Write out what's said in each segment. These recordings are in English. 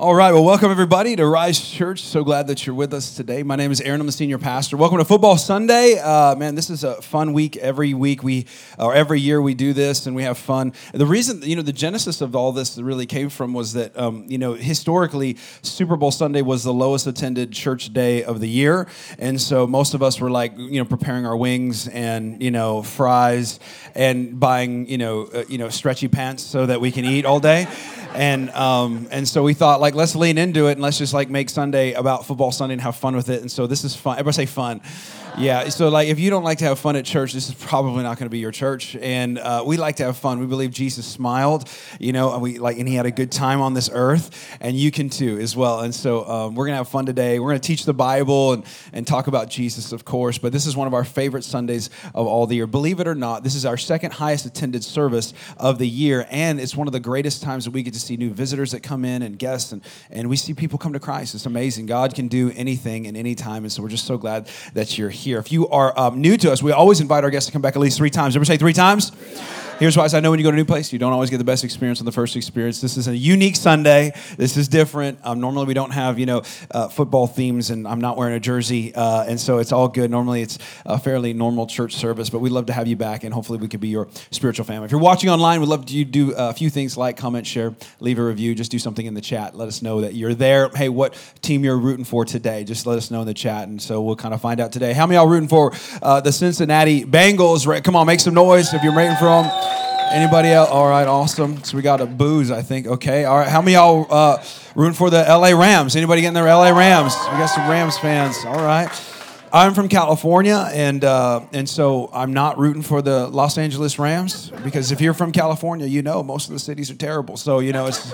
All right, well, welcome everybody to Rise Church. So glad that you're with us today. My name is Aaron. I'm the senior pastor. Welcome to Football Sunday. Uh, man, this is a fun week. Every week we, or every year we do this and we have fun. The reason, you know, the genesis of all this really came from was that, um, you know, historically, Super Bowl Sunday was the lowest attended church day of the year, and so most of us were like, you know, preparing our wings and you know fries and buying, you know, uh, you know, stretchy pants so that we can eat all day and um, and so we thought like let's lean into it and let's just like make Sunday about football Sunday and have fun with it. And so this is fun. Everybody say fun. Yeah. So like if you don't like to have fun at church, this is probably not going to be your church. And uh, we like to have fun. We believe Jesus smiled, you know, and we like and he had a good time on this earth, and you can too as well. And so um, we're gonna have fun today. We're gonna teach the Bible and and talk about Jesus, of course. But this is one of our favorite Sundays of all the year. Believe it or not, this is our second highest attended service of the year, and it's one of the greatest times that we get to see new visitors that come in and guests, and and we see people come to Christ. It's amazing. God can do anything and any time, and so we're just so glad that you're here. If you are um, new to us, we always invite our guests to come back at least three times. Ever say three times? Three times. Here's why I know when you go to a new place, you don't always get the best experience on the first experience. This is a unique Sunday. This is different. Um, normally, we don't have, you know, uh, football themes, and I'm not wearing a jersey, uh, and so it's all good. Normally, it's a fairly normal church service, but we'd love to have you back, and hopefully, we could be your spiritual family. If you're watching online, we'd love to do a few things like comment, share, leave a review, just do something in the chat. Let us know that you're there. Hey, what team you're rooting for today? Just let us know in the chat, and so we'll kind of find out today. How many y'all rooting for uh, the Cincinnati Bengals? Come on, make some noise if you're rooting for them. Anybody else? All right, awesome. So we got a boos, I think. Okay. All right. How many y'all uh, rooting for the LA Rams? Anybody getting their LA Rams? We got some Rams fans. All right. I'm from California, and uh, and so I'm not rooting for the Los Angeles Rams because if you're from California, you know most of the cities are terrible. So you know it's.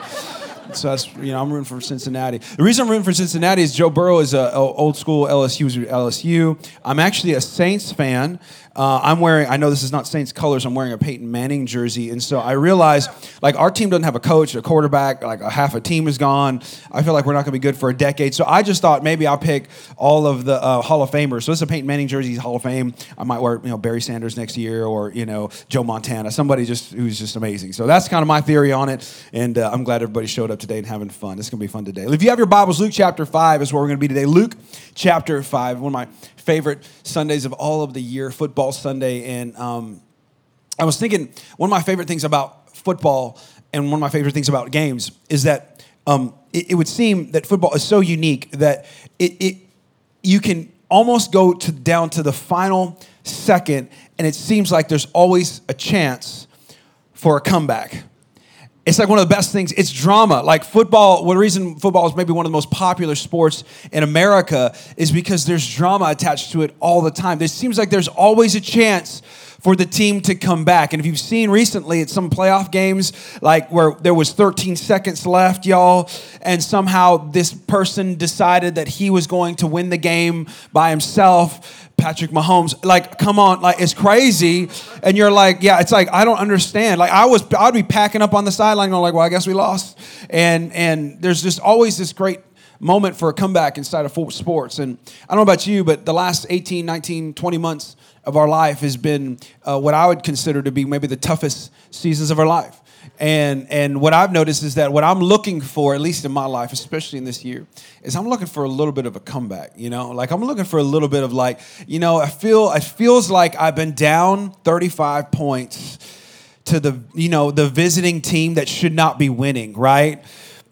So that's you know I'm rooting for Cincinnati. The reason I'm rooting for Cincinnati is Joe Burrow is a, a old school LSU LSU. I'm actually a Saints fan. Uh, I'm wearing, I know this is not Saints colors, I'm wearing a Peyton Manning jersey. And so I realized, like, our team doesn't have a coach, a quarterback, like, a half a team is gone. I feel like we're not going to be good for a decade. So I just thought maybe I'll pick all of the uh, Hall of Famers. So this is a Peyton Manning jersey, Hall of Fame. I might wear, you know, Barry Sanders next year or, you know, Joe Montana, somebody just who's just amazing. So that's kind of my theory on it. And uh, I'm glad everybody showed up today and having fun. It's going to be fun today. If you have your Bibles, Luke chapter 5 is where we're going to be today. Luke chapter 5, one of my favorite Sundays of all of the year, football Sunday. And um, I was thinking, one of my favorite things about football and one of my favorite things about games is that um, it, it, would seem that football is so unique that it, it you can almost go to down to the final second, and it seems like there's always a chance for a comeback it's like one of the best things. It's drama. Like football, well, the reason football is maybe one of the most popular sports in America is because there's drama attached to it all the time. It seems like there's always a chance for the team to come back. And if you've seen recently at some playoff games, like where there was 13 seconds left, y'all, and somehow this person decided that he was going to win the game by himself Patrick Mahomes. Like, come on, like it's crazy. And you're like, yeah, it's like I don't understand. Like I was, I'd be packing up on the sideline, going like, well, I guess we lost. And and there's just always this great moment for a comeback inside of sports. And I don't know about you, but the last 18, 19, 20 months of our life has been uh, what I would consider to be maybe the toughest seasons of our life. And and what I've noticed is that what I'm looking for, at least in my life, especially in this year, is I'm looking for a little bit of a comeback. You know, like I'm looking for a little bit of like, you know, I feel it feels like I've been down 35 points to the you know the visiting team that should not be winning, right?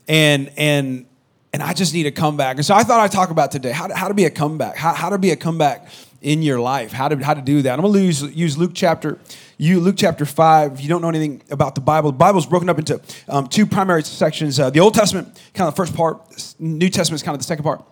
And and and I just need a comeback. And so I thought I'd talk about today how to, how to be a comeback, how, how to be a comeback in your life, how to, how to do that. I'm to use, use Luke chapter you Luke chapter 5, if you don't know anything about the Bible, the Bible's broken up into um, two primary sections. Uh, the Old Testament, kind of the first part, New Testament is kind of the second part.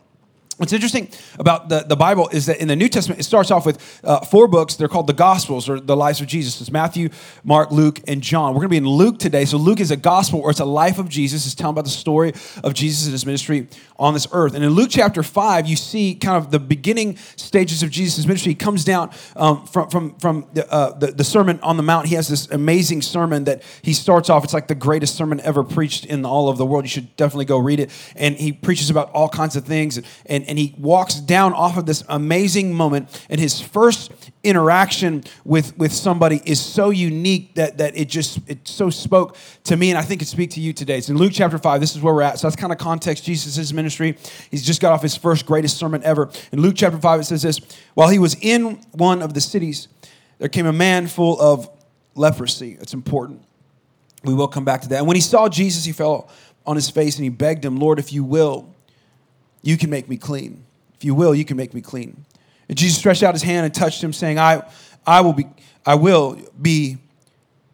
What's interesting about the, the Bible is that in the New Testament, it starts off with uh, four books. They're called the Gospels or the lives of Jesus. It's Matthew, Mark, Luke, and John. We're going to be in Luke today. So Luke is a gospel or it's a life of Jesus. It's telling about the story of Jesus and his ministry on this earth. And in Luke chapter 5, you see kind of the beginning stages of Jesus' ministry. He comes down um, from, from, from the, uh, the, the Sermon on the Mount. He has this amazing sermon that he starts off. It's like the greatest sermon ever preached in all of the world. You should definitely go read it. And he preaches about all kinds of things. And, and he walks down off of this amazing moment. And his first interaction with, with somebody is so unique that, that it just it so spoke to me, and I think it speaks to you today. It's in Luke chapter 5. This is where we're at. So that's kind of context. Jesus' ministry. He's just got off his first greatest sermon ever. In Luke chapter 5, it says this While he was in one of the cities, there came a man full of leprosy. It's important. We will come back to that. And when he saw Jesus, he fell on his face and he begged him, Lord, if you will, you can make me clean. If you will, you can make me clean. And Jesus stretched out his hand and touched him, saying, I, I will be, I will be,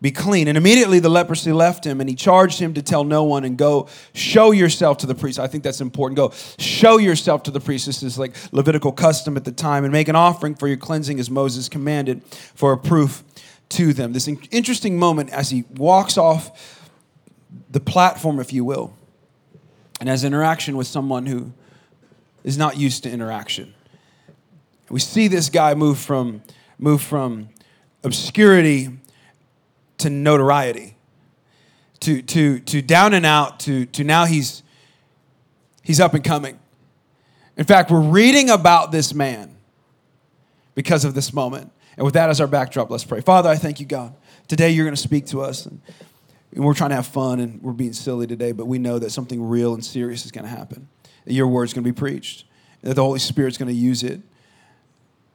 be clean. And immediately the leprosy left him, and he charged him to tell no one and go show yourself to the priest. I think that's important. Go show yourself to the priest. This is like Levitical custom at the time, and make an offering for your cleansing as Moses commanded for a proof to them. This interesting moment as he walks off the platform, if you will, and has interaction with someone who is not used to interaction. We see this guy move from, move from obscurity to notoriety, to, to, to down and out, to, to now he's, he's up and coming. In fact, we're reading about this man because of this moment. And with that as our backdrop, let's pray. Father, I thank you, God. Today you're going to speak to us. And we're trying to have fun and we're being silly today, but we know that something real and serious is going to happen. Your word's going to be preached. That the Holy Spirit's going to use it.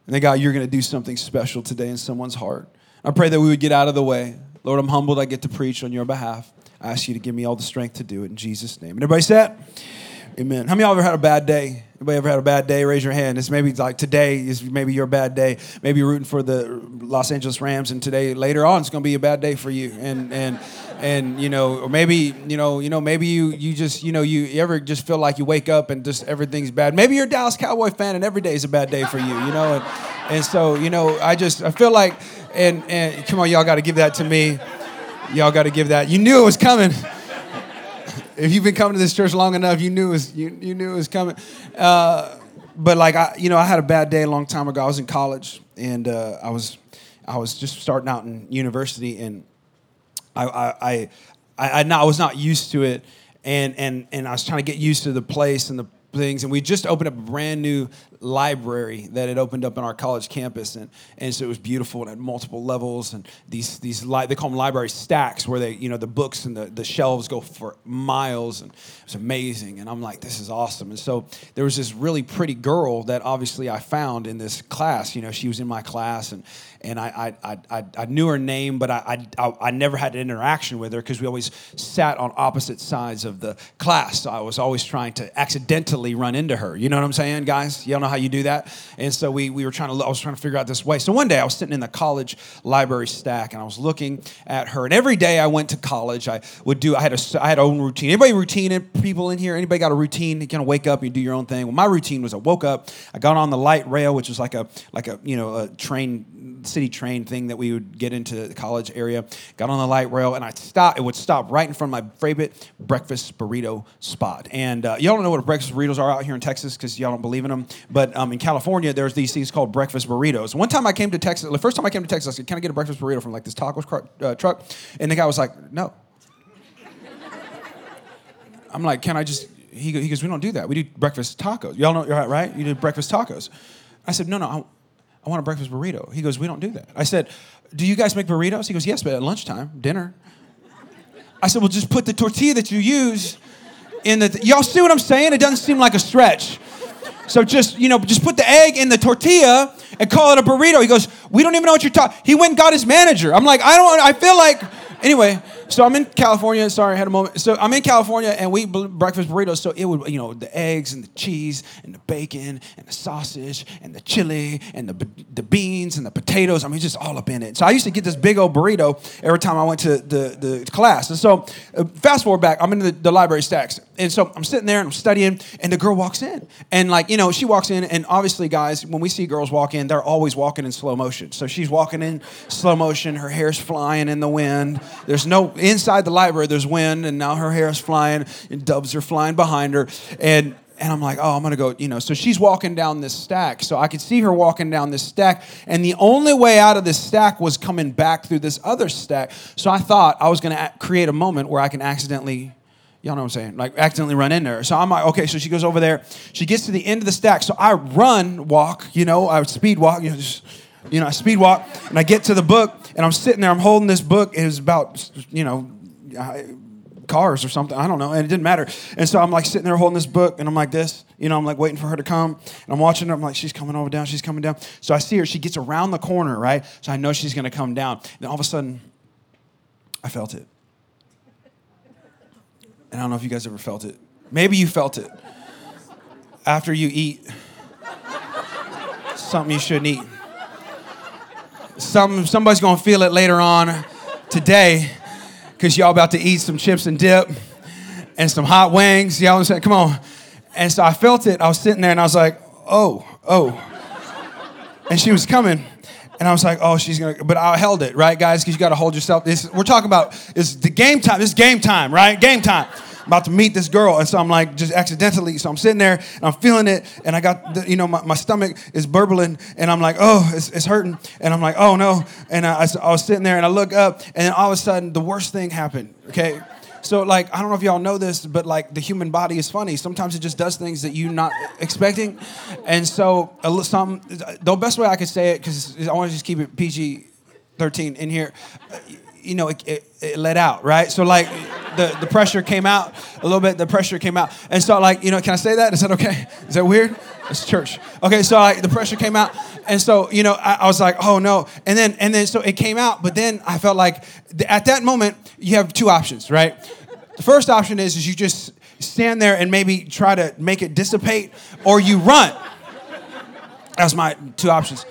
And that God, you're going to do something special today in someone's heart. I pray that we would get out of the way. Lord, I'm humbled I get to preach on your behalf. I ask you to give me all the strength to do it in Jesus' name. And everybody said, Amen. How many of y'all ever had a bad day? Anybody ever had a bad day? Raise your hand. It's maybe like today is maybe your bad day. Maybe you're rooting for the Los Angeles Rams, and today later on it's to be a bad day for you. And and and you know, or maybe you know, you know, maybe you you just you know you, you ever just feel like you wake up and just everything's bad. Maybe you're a Dallas Cowboy fan, and every day is a bad day for you. You know, and and so you know, I just I feel like and and come on, y'all got to give that to me. Y'all got to give that. You knew it was coming if you've been coming to this church long enough, you knew it was, you, you knew it was coming. Uh, but like I, you know, I had a bad day a long time ago. I was in college and uh, I was, I was just starting out in university, and I, I, I, I, I was not used to it, and and and I was trying to get used to the place and the things and we just opened up a brand new library that had opened up in our college campus and, and so it was beautiful and had multiple levels and these these li- they call them library stacks where they you know the books and the, the shelves go for miles and it's amazing and i'm like this is awesome and so there was this really pretty girl that obviously i found in this class you know she was in my class and and I, I, I, I knew her name, but I, I, I never had an interaction with her because we always sat on opposite sides of the class. So I was always trying to accidentally run into her. You know what I'm saying, guys? Y'all know how you do that? And so we, we were trying to, I was trying to figure out this way. So one day I was sitting in the college library stack and I was looking at her. And every day I went to college, I would do, I had a, I had a own routine. Anybody routine, people in here? Anybody got a routine? You kind of wake up, you do your own thing. Well, my routine was I woke up, I got on the light rail, which was like a, like a, you know, a train city train thing that we would get into the college area. Got on the light rail, and I stopped. It would stop right in front of my favorite breakfast burrito spot. And uh, y'all don't know what breakfast burritos are out here in Texas because y'all don't believe in them. But um, in California, there's these things called breakfast burritos. One time I came to Texas. The first time I came to Texas, I said, "Can I get a breakfast burrito from like this taco uh, truck?" And the guy was like, "No." I'm like, "Can I just?" He, goes, "We don't do that. We do breakfast tacos. Y'all know, right? You do breakfast tacos." I said, "No, no." I want a breakfast burrito. He goes, We don't do that. I said, Do you guys make burritos? He goes, Yes, but at lunchtime, dinner. I said, Well, just put the tortilla that you use in the. Th- Y'all see what I'm saying? It doesn't seem like a stretch. So just, you know, just put the egg in the tortilla and call it a burrito. He goes, We don't even know what you're talking. He went and got his manager. I'm like, I don't, I feel like, anyway, so I'm in California. Sorry, I had a moment. So I'm in California and we eat breakfast burritos. So it would, you know, the eggs and the cheese and the bacon and the sausage and the chili and the, the beans and the potatoes. I mean, just all up in it. So I used to get this big old burrito every time I went to the, the class. And so uh, fast forward back, I'm in the, the library stacks. And so I'm sitting there and I'm studying and the girl walks in. And like, you know, she walks in and obviously, guys, when we see girls walk in, they're always walking in slow motion. So she's walking in slow motion. Her hair's flying in the wind. There's no inside the library, there's wind, and now her hair is flying, and doves are flying behind her. And and I'm like, oh, I'm gonna go, you know. So she's walking down this stack. So I could see her walking down this stack. And the only way out of this stack was coming back through this other stack. So I thought I was gonna create a moment where I can accidentally Y'all know what I'm saying? Like accidentally run in there. So I'm like, okay, so she goes over there. She gets to the end of the stack. So I run, walk, you know, I would speed walk, you know, just, you know, I speed walk and I get to the book and I'm sitting there, I'm holding this book. It was about, you know, cars or something. I don't know. And it didn't matter. And so I'm like sitting there holding this book and I'm like this, you know, I'm like waiting for her to come and I'm watching her. I'm like, she's coming over down. She's coming down. So I see her. She gets around the corner, right? So I know she's going to come down. And all of a sudden, I felt it. And I don't know if you guys ever felt it. Maybe you felt it. After you eat something you shouldn't eat. Some, somebody's gonna feel it later on today because y'all about to eat some chips and dip and some hot wings. Y'all saying, come on. And so I felt it. I was sitting there and I was like, oh, oh. And she was coming. And I was like, oh, she's gonna, but I held it, right, guys? Because you gotta hold yourself. This, we're talking about, it's the game time. This is game time, right? Game time. About to meet this girl. And so I'm like, just accidentally. So I'm sitting there and I'm feeling it. And I got, the, you know, my, my stomach is burbling. And I'm like, oh, it's, it's hurting. And I'm like, oh no. And I, I was sitting there and I look up. And all of a sudden, the worst thing happened, okay? So like I don't know if y'all know this, but like the human body is funny. Sometimes it just does things that you're not expecting, and so some the best way I could say it because I want to just keep it PG thirteen in here. You know, it, it, it let out, right? So like the, the pressure came out a little bit. The pressure came out, and so like you know, can I say that? Is that okay? Is that weird? It's church. Okay, so like the pressure came out, and so you know, I, I was like, oh no, and then and then so it came out, but then I felt like th- at that moment you have two options, right? The first option is is you just stand there and maybe try to make it dissipate, or you run. That's my two options.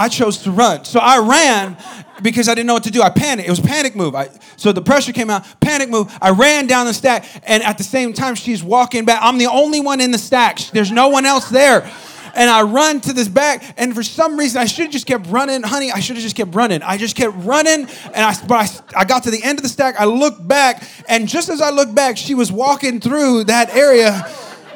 I chose to run. So I ran because I didn't know what to do. I panicked. It was a panic move. I, so the pressure came out, panic move. I ran down the stack, and at the same time, she's walking back. I'm the only one in the stack. There's no one else there. And I run to this back, and for some reason, I should have just kept running. Honey, I should have just kept running. I just kept running, and I, but I, I got to the end of the stack. I looked back, and just as I looked back, she was walking through that area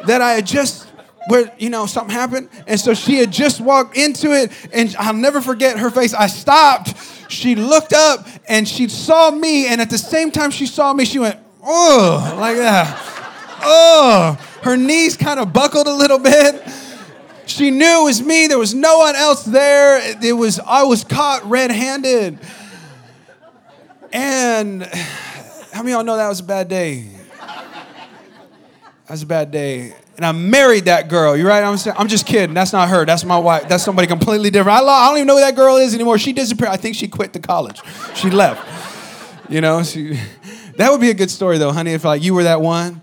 that I had just where you know something happened. And so she had just walked into it and i'll never forget her face. I stopped. She looked up and she saw me and at the same time she saw me she went oh like that. Oh her knees kind of buckled a little bit. She knew it was me. There was no one else there. It was i was caught red-handed. And how many of y'all know that was a bad day? That was a bad day and I married that girl. You right? I'm saying, I'm just kidding. That's not her. That's my wife. That's somebody completely different. I, I don't even know who that girl is anymore. She disappeared. I think she quit the college. She left. You know, she, that would be a good story though, honey. If like you were that one,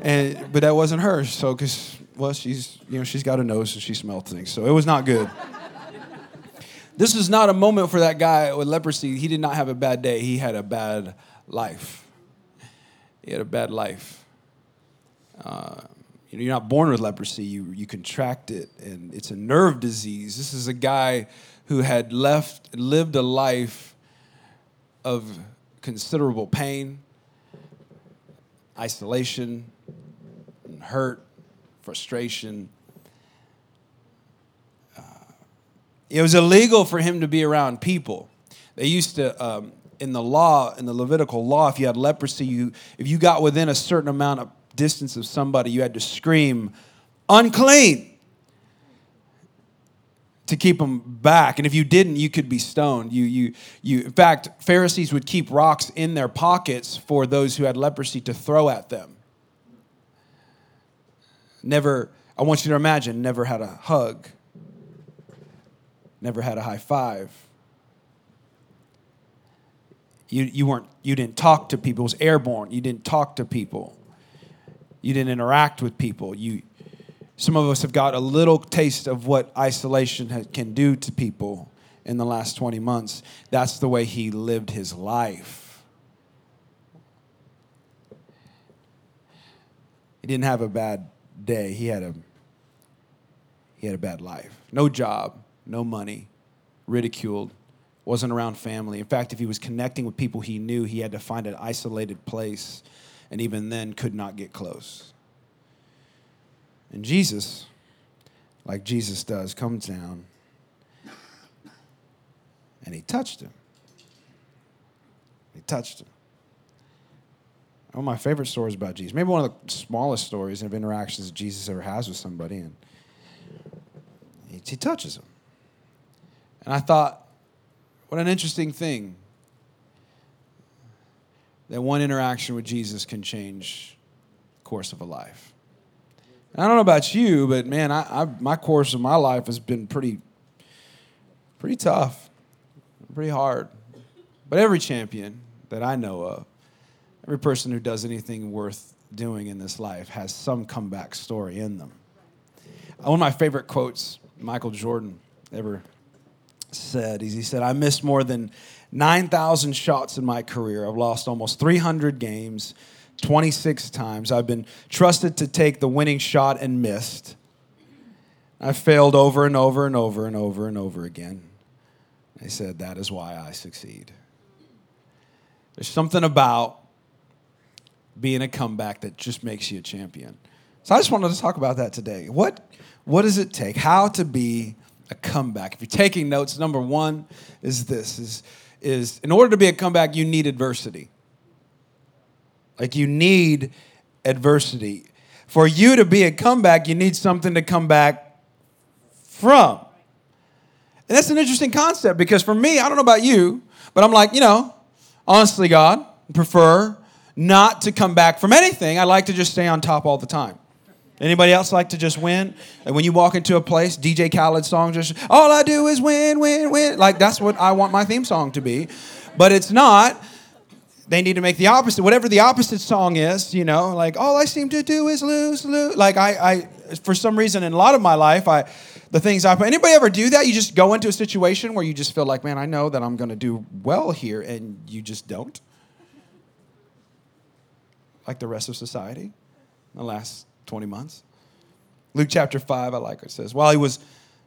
and but that wasn't her. So because well, she's you know she's got a nose and she smelled things. So it was not good. this is not a moment for that guy with leprosy. He did not have a bad day. He had a bad life. He had a bad life. Uh, you know, you're not born with leprosy, you, you contract it, and it's a nerve disease. This is a guy who had left, lived a life of considerable pain, isolation, and hurt, frustration. Uh, it was illegal for him to be around people. They used to, um, in the law, in the Levitical law, if you had leprosy, you, if you got within a certain amount of distance of somebody, you had to scream, unclean, to keep them back. And if you didn't, you could be stoned. You, you, you, in fact, Pharisees would keep rocks in their pockets for those who had leprosy to throw at them. Never, I want you to imagine, never had a hug, never had a high five. You, you weren't you didn't talk to people. It was airborne. You didn't talk to people. You didn't interact with people. You, some of us have got a little taste of what isolation can do to people in the last 20 months. That's the way he lived his life. He didn't have a bad day. He had a he had a bad life. No job, no money, ridiculed, wasn't around family. In fact, if he was connecting with people he knew, he had to find an isolated place and even then could not get close. And Jesus, like Jesus does, comes down and he touched him. He touched him. One of my favorite stories about Jesus, maybe one of the smallest stories of interactions that Jesus ever has with somebody, and he, he touches him. And I thought, what an interesting thing that one interaction with Jesus can change the course of a life. And I don't know about you, but man, I, I, my course of my life has been pretty, pretty tough, pretty hard. But every champion that I know of, every person who does anything worth doing in this life has some comeback story in them. One of my favorite quotes, Michael Jordan ever said, is he said, I missed more than 9,000 shots in my career. I've lost almost 300 games, 26 times. I've been trusted to take the winning shot and missed. I've failed over and over and over and over and over again. He said, That is why I succeed. There's something about being a comeback that just makes you a champion. So I just wanted to talk about that today. What, what does it take? How to be a comeback? If you're taking notes, number one is this is is in order to be a comeback, you need adversity. Like you need adversity. For you to be a comeback, you need something to come back from. And that's an interesting concept because for me, I don't know about you, but I'm like, you know, honestly, God, prefer not to come back from anything. I like to just stay on top all the time. Anybody else like to just win? And when you walk into a place, DJ Khaled song just all I do is win, win, win. Like that's what I want my theme song to be. But it's not. They need to make the opposite. Whatever the opposite song is, you know, like all I seem to do is lose, lose. Like I, I for some reason in a lot of my life, I the things I anybody ever do that? You just go into a situation where you just feel like, man, I know that I'm gonna do well here, and you just don't. Like the rest of society, the last 20 months. Luke chapter 5, I like it says, While he was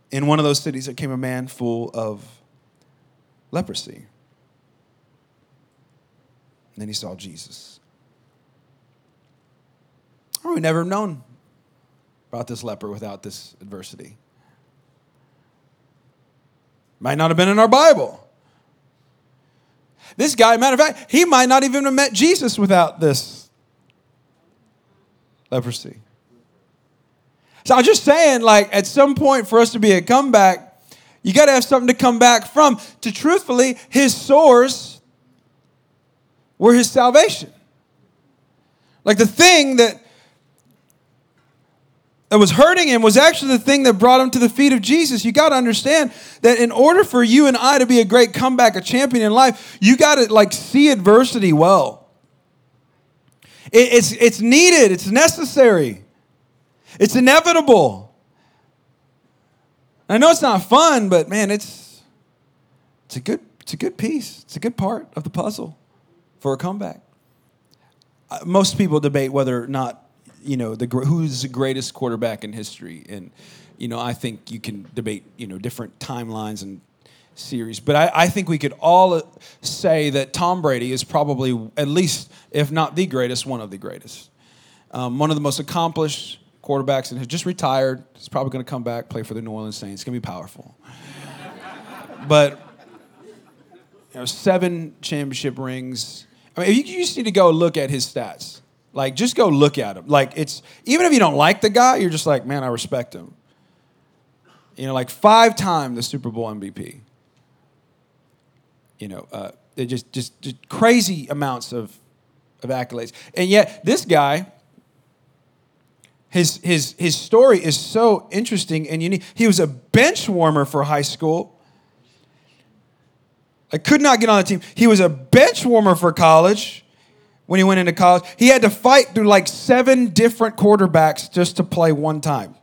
in one of those cities, there came a man full of leprosy. And then he saw Jesus. We never have known about this leper without this adversity. Might not have been in our Bible. This guy, matter of fact, he might not even have met Jesus without this leprosy. So I'm just saying, like, at some point for us to be a comeback, you got to have something to come back from. To truthfully, his source were his salvation. Like the thing that that was hurting him was actually the thing that brought him to the feet of Jesus. You got to understand that in order for you and I to be a great comeback, a champion in life, you got to like see adversity well. It, it's it's needed. It's necessary. It's inevitable. I know it's not fun, but man, it's it's a good it's a good piece. It's a good part of the puzzle for a comeback. Uh, most people debate whether or not you know the who's the greatest quarterback in history, and you know I think you can debate you know different timelines and series, but I, I think we could all say that Tom Brady is probably at least, if not the greatest, one of the greatest, um, one of the most accomplished quarterbacks and has just retired. He's probably going to come back, play for the New Orleans Saints. It's going to be powerful. but you know, seven championship rings. I mean, you, just need to go look at his stats. Like, just go look at him. Like, it's even if you don't like the guy, you're just like, man, I respect him. You know, like five time the Super Bowl MVP. You know, uh, just, just just crazy amounts of of accolades, and yet this guy his, his, his story is so interesting and unique. He was a bench warmer for high school. I could not get on the team. He was a bench warmer for college when he went into college. He had to fight through like seven different quarterbacks just to play one time.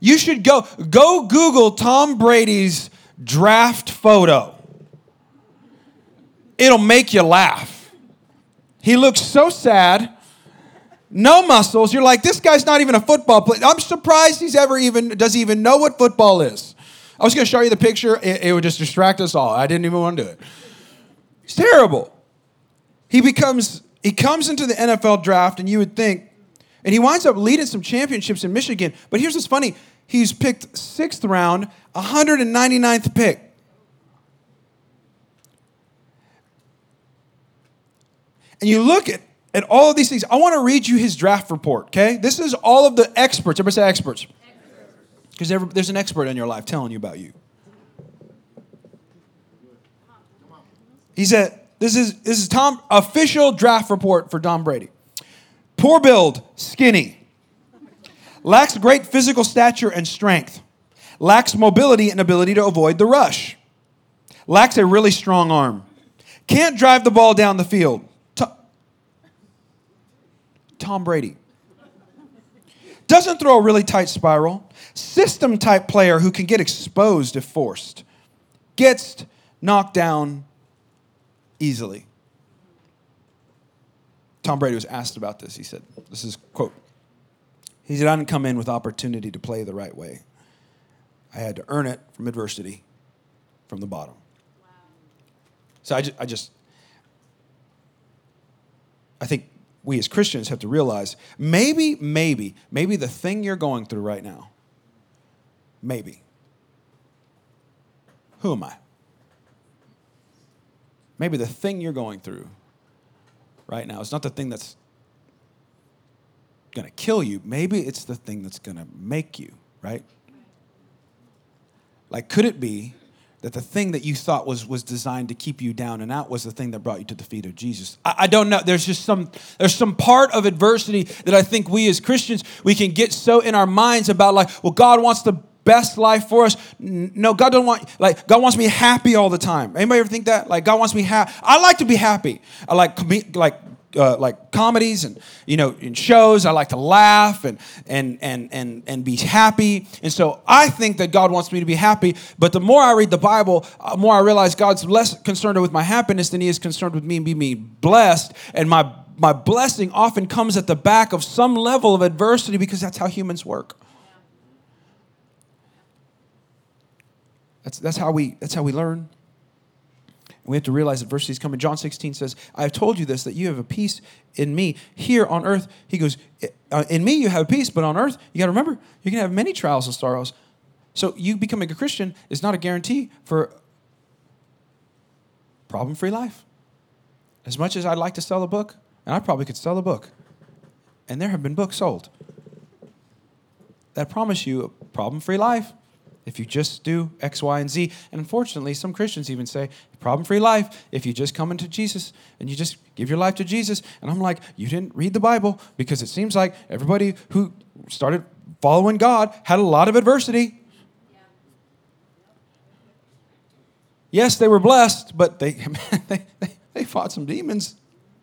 You should go go Google Tom Brady's draft photo. It'll make you laugh. He looks so sad no muscles. You're like, this guy's not even a football player. I'm surprised he's ever even, does he even know what football is? I was going to show you the picture. It, it, would just distract us all. I didn't even want to do it. It's terrible. He becomes, he comes into the NFL draft, and you would think, and he winds up leading some championships in Michigan. But here's what's funny he's picked sixth round, 199th pick. and you look at, at all of these things, I want to read you his draft report, okay? This is all of the experts. Everybody say experts. Because there's an expert in your life telling you about you. He said, this is, this is Tom official draft report for Tom Brady. Poor build, skinny. Lacks great physical stature and strength. Lacks mobility and ability to avoid the rush. Lacks a really strong arm. Can't drive the ball down the field. Tom Brady. Doesn't throw a really tight spiral. System type player who can get exposed if forced. Gets knocked down easily. Tom Brady was asked about this. He said, This is quote. He said, I didn't come in with opportunity to play the right way. I had to earn it from adversity from the bottom. Wow. So I just, I just, I think we as Christians have to realize maybe, maybe, maybe the thing you're going through right now, maybe. Who am I? Maybe the thing you're going through right now is not the thing that's going to kill you. Maybe it's the thing that's going to make you, right? Like, could it be that the thing that you thought was, was designed to keep you down and out was the thing that brought you to the feet of Jesus? I, I don't know. There's just some, there's some part of adversity that I think we as Christians, we can get so in our minds about like, well, God wants the best life for us. No, God don't want like God wants me happy all the time. Anybody ever think that? Like God wants me happy. I like to be happy. I like like uh, like comedies and you know in shows. I like to laugh and and and and and be happy. And so I think that God wants me to be happy. But the more I read the Bible, the uh, more I realize God's less concerned with my happiness than He is concerned with me being blessed. And my my blessing often comes at the back of some level of adversity because that's how humans work. That's, that's, how we, that's how we learn. We have to realize adversity is coming. John 16 says, I have told you this, that you have a peace in me. Here on earth, he goes, In me you have peace, but on earth, you got to remember, you're going to have many trials and sorrows. So you becoming a Christian is not a guarantee for problem free life. As much as I'd like to sell a book, and I probably could sell a book, and there have been books sold that promise you a problem free life if you just do X, Y, and Z. And unfortunately, some Christians even say, problem free life if you just come into Jesus and you just give your life to Jesus. And I'm like, you didn't read the Bible because it seems like everybody who started following God had a lot of adversity. Yes, they were blessed, but they, they, they fought some demons.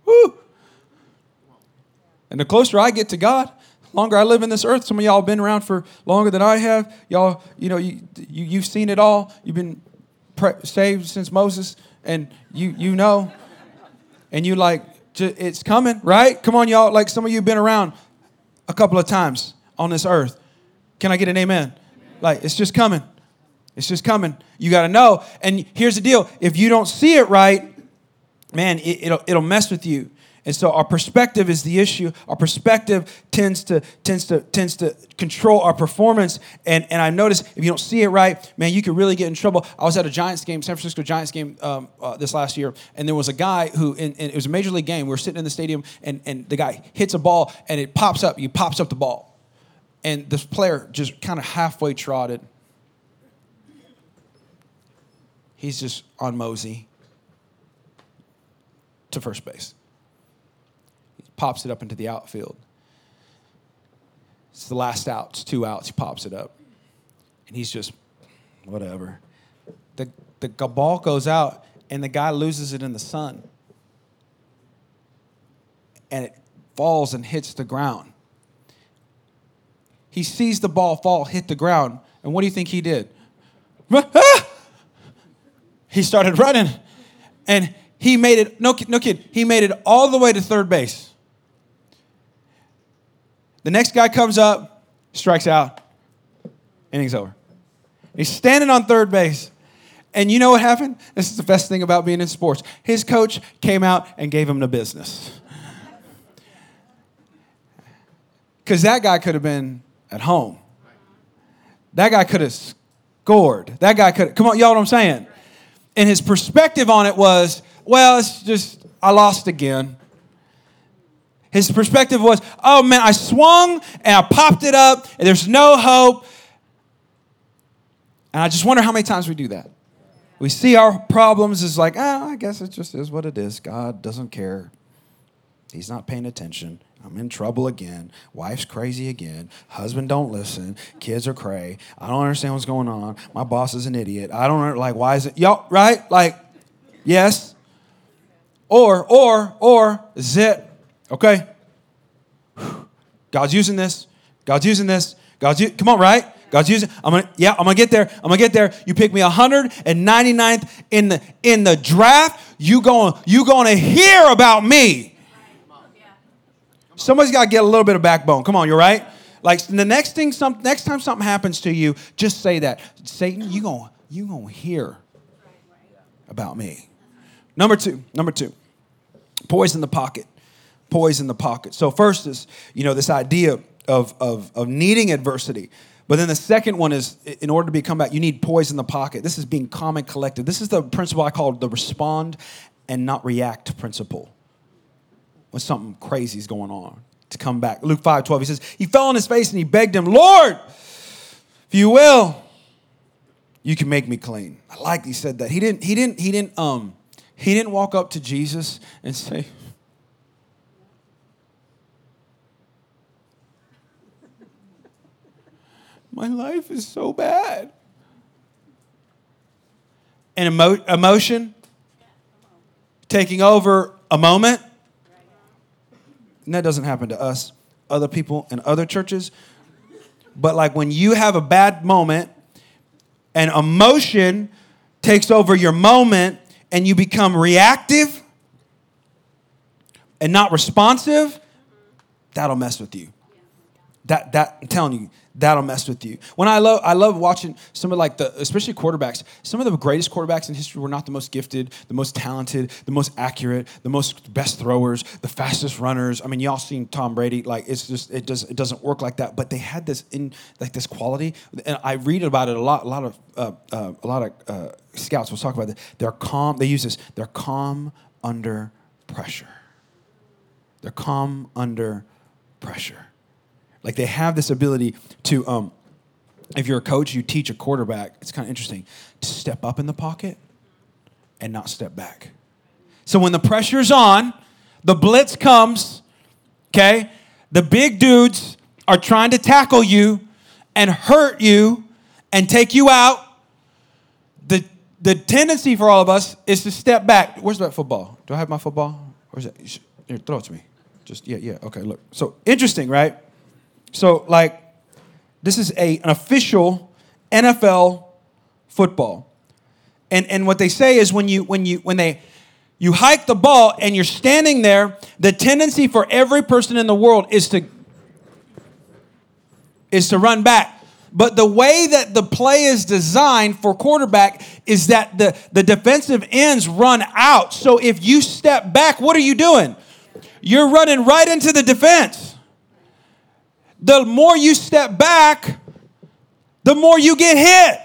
Woo! And the closer I get to God, longer I live in this earth. Some of y'all have been around for longer than I have. Y'all, you know, you, you you've seen it all. You've been pre- saved since Moses, and you you know, and you like it's coming, right? Come on, y'all. Like some of you have been around a couple of times on this earth. Can I get an amen? amen. Like it's just coming. It's just coming. You got to know. And here's the deal: if you don't see it right, man, it, it'll it'll mess with you. And so our perspective is the issue. Our perspective tends to tends to tends to control our performance. And and I notice if you don't see it right, man, you could really get in trouble. I was at a Giants game, San Francisco Giants game um, uh, this last year, and there was a guy who, in, in, it was a major league game. We were sitting in the stadium, and and the guy hits a ball, and it pops up. He pops up the ball, and this player just kind of halfway trotted. He's just on mosey to first base pops it up into the outfield. It's the last out, it's two outs, he pops it up. And he's just, whatever. The, the ball goes out, and the guy loses it in the sun. And it falls and hits the ground. He sees the ball fall, hit the ground, and what do you think he did? he started running, and he made it, no, no kid, he made it all the way to third base. The next guy comes up, strikes out, innings over. He's standing on third base. And you know what happened? This is the best thing about being in sports. His coach came out and gave him the business. Because that guy could have been at home. That guy could have scored. That guy could have, come on, y'all know what I'm saying? And his perspective on it was, well, it's just, I lost again. His perspective was, oh man, I swung and I popped it up, and there's no hope. And I just wonder how many times we do that. We see our problems as like, ah, I guess it just is what it is. God doesn't care. He's not paying attention. I'm in trouble again. Wife's crazy again. Husband don't listen. Kids are cray. I don't understand what's going on. My boss is an idiot. I don't like why is it y'all right? Like, yes. Or, or, or is it okay? God's using this. God's using this. God's u- come on, right? God's using. I'm gonna, yeah, I'm gonna get there. I'm gonna get there. You pick me 199th in the in the draft. You going you gonna hear about me. Somebody's got to get a little bit of backbone. Come on, you're right. Like the next thing, some next time something happens to you, just say that Satan, you gonna you gonna hear about me. Number two, number two, poise in the pocket, poise in the pocket. So first is you know this idea of of of needing adversity. But then the second one is in order to become back, you need poise in the pocket. This is being calm and collected. This is the principle I call the respond and not react principle when something crazy is going on to come back. Luke 5 12, he says, He fell on his face and he begged him, Lord, if you will, you can make me clean. I like he said that. He didn't, he didn't, he didn't, um, he didn't walk up to Jesus and say, My life is so bad. And emo- emotion taking over a moment and that doesn't happen to us, other people in other churches. But like when you have a bad moment and emotion takes over your moment and you become reactive and not responsive, that'll mess with you. That, that, I'm telling you, that'll mess with you. When I love, I love watching some of like the, especially quarterbacks. Some of the greatest quarterbacks in history were not the most gifted, the most talented, the most accurate, the most best throwers, the fastest runners. I mean, y'all seen Tom Brady. Like it's just it does it doesn't work like that. But they had this in like this quality, and I read about it a lot. A lot of uh, uh, a lot of uh, scouts will talk about it. They're calm. They use this. They're calm under pressure. They're calm under pressure. Like they have this ability to, um, if you're a coach, you teach a quarterback, it's kind of interesting, to step up in the pocket and not step back. So when the pressure's on, the blitz comes, okay? The big dudes are trying to tackle you and hurt you and take you out. The, the tendency for all of us is to step back. Where's that football? Do I have my football? Where's it? Here, throw it to me. Just, yeah, yeah, okay, look. So interesting, right? So, like, this is a, an official NFL football. And, and what they say is when you when you when they you hike the ball and you're standing there, the tendency for every person in the world is to is to run back. But the way that the play is designed for quarterback is that the, the defensive ends run out. So if you step back, what are you doing? You're running right into the defense the more you step back, the more you get hit.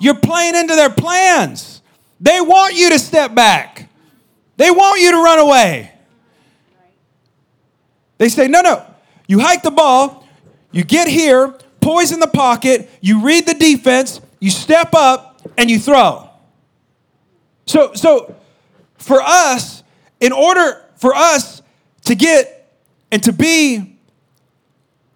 You're playing into their plans. They want you to step back, they want you to run away. They say, no, no. You hike the ball, you get here, poise in the pocket, you read the defense, you step up, and you throw. So, so for us, in order for us to get and to be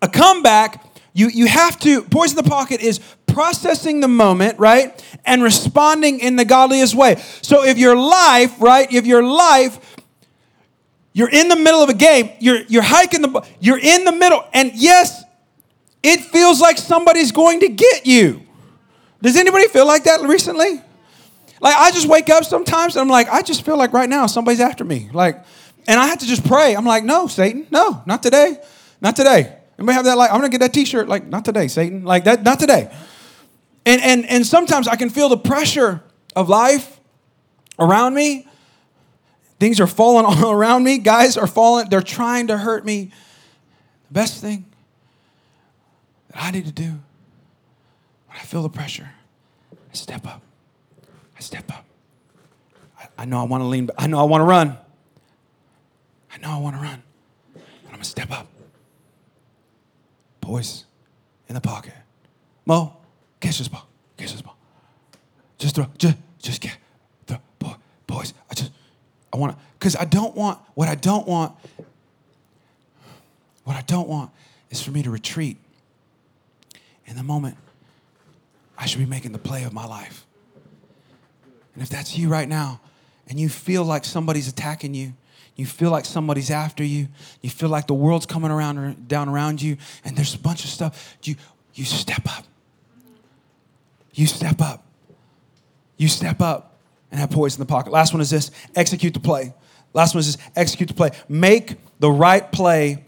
a comeback, you, you have to, poise in the pocket is processing the moment, right? And responding in the godliest way. So if your life, right, if your life, you're in the middle of a game, you're, you're hiking the, you're in the middle, and yes, it feels like somebody's going to get you. Does anybody feel like that recently? Like I just wake up sometimes and I'm like, I just feel like right now somebody's after me. Like, and I have to just pray. I'm like, no, Satan, no, not today, not today. Anybody have that? Like, I'm gonna get that T-shirt. Like, not today, Satan. Like that, not today. And and and sometimes I can feel the pressure of life around me. Things are falling all around me. Guys are falling. They're trying to hurt me. The best thing that I need to do when I feel the pressure, I step up. I step up. I, I know I want to lean. I know I want to run. I know I want to run, but I'm to step up. Boys in the pocket. Mo, catch this ball. Catch this ball. Just throw. Just, just get. The boy, boys. I just, I want to, because I don't want, what I don't want, what I don't want is for me to retreat in the moment I should be making the play of my life. And if that's you right now, and you feel like somebody's attacking you, you feel like somebody's after you, you feel like the world's coming around down around you, and there's a bunch of stuff, you you step up. You step up. You step up and have poise in the pocket. Last one is this execute the play. Last one is this execute the play. Make the right play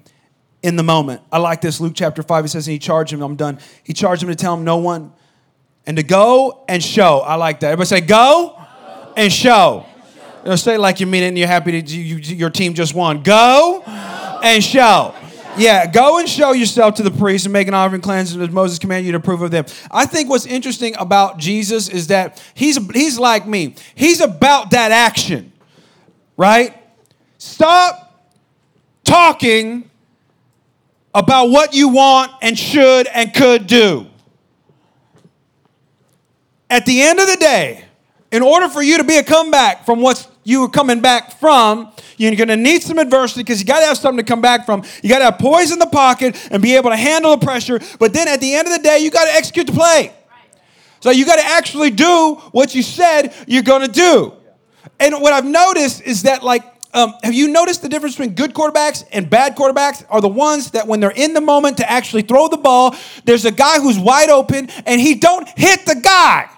in the moment. I like this. Luke chapter 5, he says, and he charged him, I'm done. He charged him to tell him no one and to go and show. I like that. Everybody say, go, go. and show. Say it like you mean it and you're happy that you, you, your team just won. Go, go. and show. Yeah, go and show yourself to the priest and make an offering cleansing as Moses commanded you to approve of them. I think what's interesting about Jesus is that he's, he's like me. He's about that action, right? Stop talking about what you want and should and could do. At the end of the day, in order for you to be a comeback from what you were coming back from, you're going to need some adversity because you got to have something to come back from. You got to have poise in the pocket and be able to handle the pressure. But then at the end of the day, you got to execute the play. So you got to actually do what you said you're going to do. And what I've noticed is that, like, um, have you noticed the difference between good quarterbacks and bad quarterbacks? Are the ones that when they're in the moment to actually throw the ball, there's a guy who's wide open and he don't hit the guy.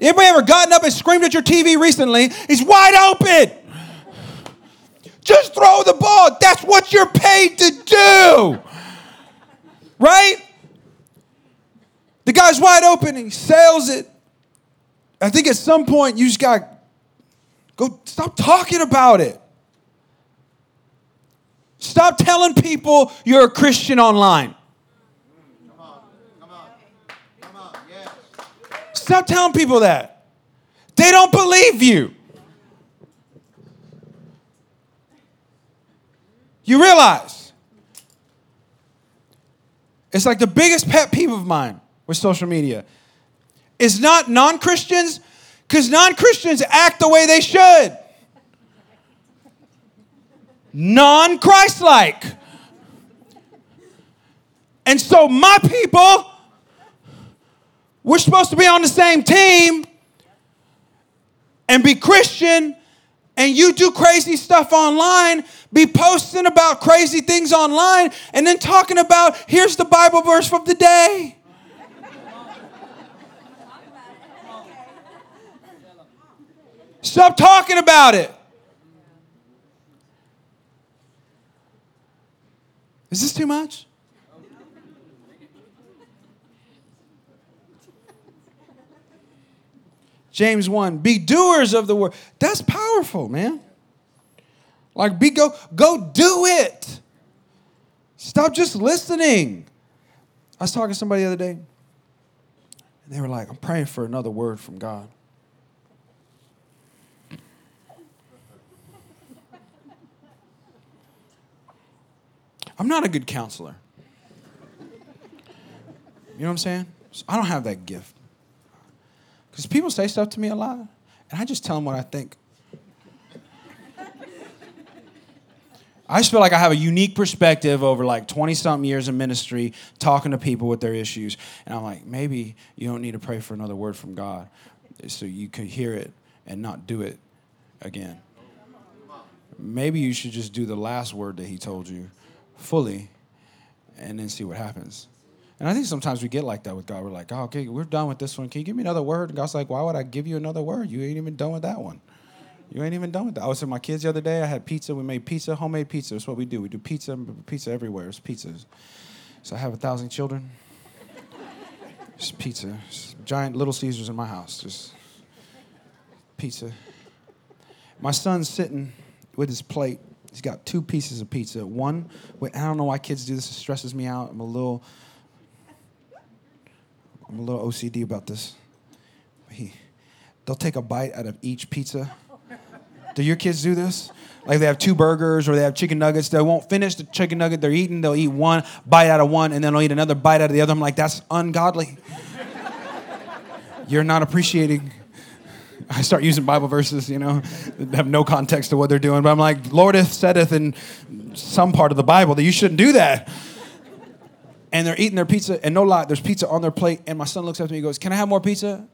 Anybody ever gotten up and screamed at your TV recently? He's wide open. Just throw the ball. That's what you're paid to do. Right? The guy's wide open he sails it. I think at some point you just got go stop talking about it. Stop telling people you're a Christian online. Stop telling people that. They don't believe you. You realize it's like the biggest pet peeve of mine with social media is not non Christians, because non Christians act the way they should. Non Christ like. And so my people we're supposed to be on the same team and be Christian, and you do crazy stuff online, be posting about crazy things online, and then talking about here's the Bible verse of the day. Stop talking about it. Is this too much? James 1, be doers of the word. That's powerful, man. Like be go go do it. Stop just listening. I was talking to somebody the other day, and they were like, I'm praying for another word from God. I'm not a good counselor. You know what I'm saying? I don't have that gift. Because people say stuff to me a lot, and I just tell them what I think. I just feel like I have a unique perspective over like 20 something years of ministry talking to people with their issues. And I'm like, maybe you don't need to pray for another word from God so you can hear it and not do it again. Maybe you should just do the last word that He told you fully and then see what happens. And I think sometimes we get like that with God. We're like, oh, okay, we're done with this one. Can you give me another word? And God's like, why would I give you another word? You ain't even done with that one. You ain't even done with that. I was with my kids the other day. I had pizza. We made pizza, homemade pizza. That's what we do. We do pizza, pizza everywhere. It's pizzas. So I have a thousand children. Just pizza. Just giant Little Caesars in my house. Just pizza. My son's sitting with his plate. He's got two pieces of pizza. One, with, I don't know why kids do this. It stresses me out. I'm a little I'm a little OCD about this. He, they'll take a bite out of each pizza Do your kids do this? Like they have two burgers or they have chicken nuggets. They won't finish the chicken nugget they're eating. They'll eat one bite out of one and then they'll eat another bite out of the other. I'm like, that's ungodly. You're not appreciating. I start using Bible verses, you know, have no context to what they're doing. But I'm like, Lordeth saideth in some part of the Bible that you shouldn't do that. And they're eating their pizza, and no lie, there's pizza on their plate. And my son looks up to me and goes, Can I have more pizza?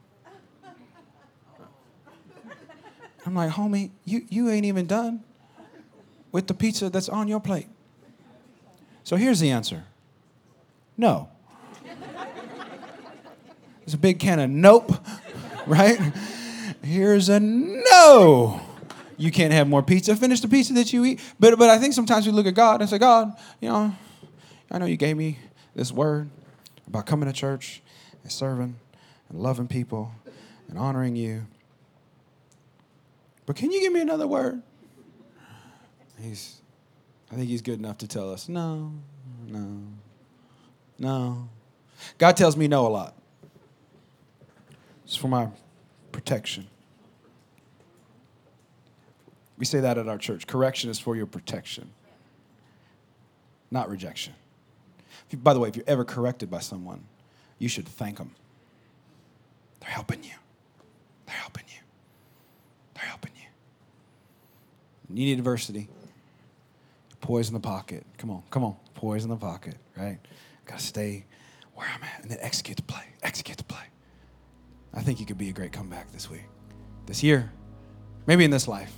I'm like, homie, you, you ain't even done with the pizza that's on your plate. So here's the answer no. It's a big can of nope, right? Here's a no. You can't have more pizza. Finish the pizza that you eat. But, but I think sometimes we look at God and say, God, you know, I know you gave me this word about coming to church and serving and loving people and honoring you. But can you give me another word? He's, I think he's good enough to tell us, no, no, no. God tells me no a lot. It's for my protection. We say that at our church. Correction is for your protection, not rejection. By the way, if you're ever corrected by someone, you should thank them. They're helping you. They're helping you. They're helping you. You need adversity. Poise in the pocket. Come on, come on. Poise in the pocket, right? Gotta stay where I'm at and then execute the play. Execute the play. I think you could be a great comeback this week, this year, maybe in this life.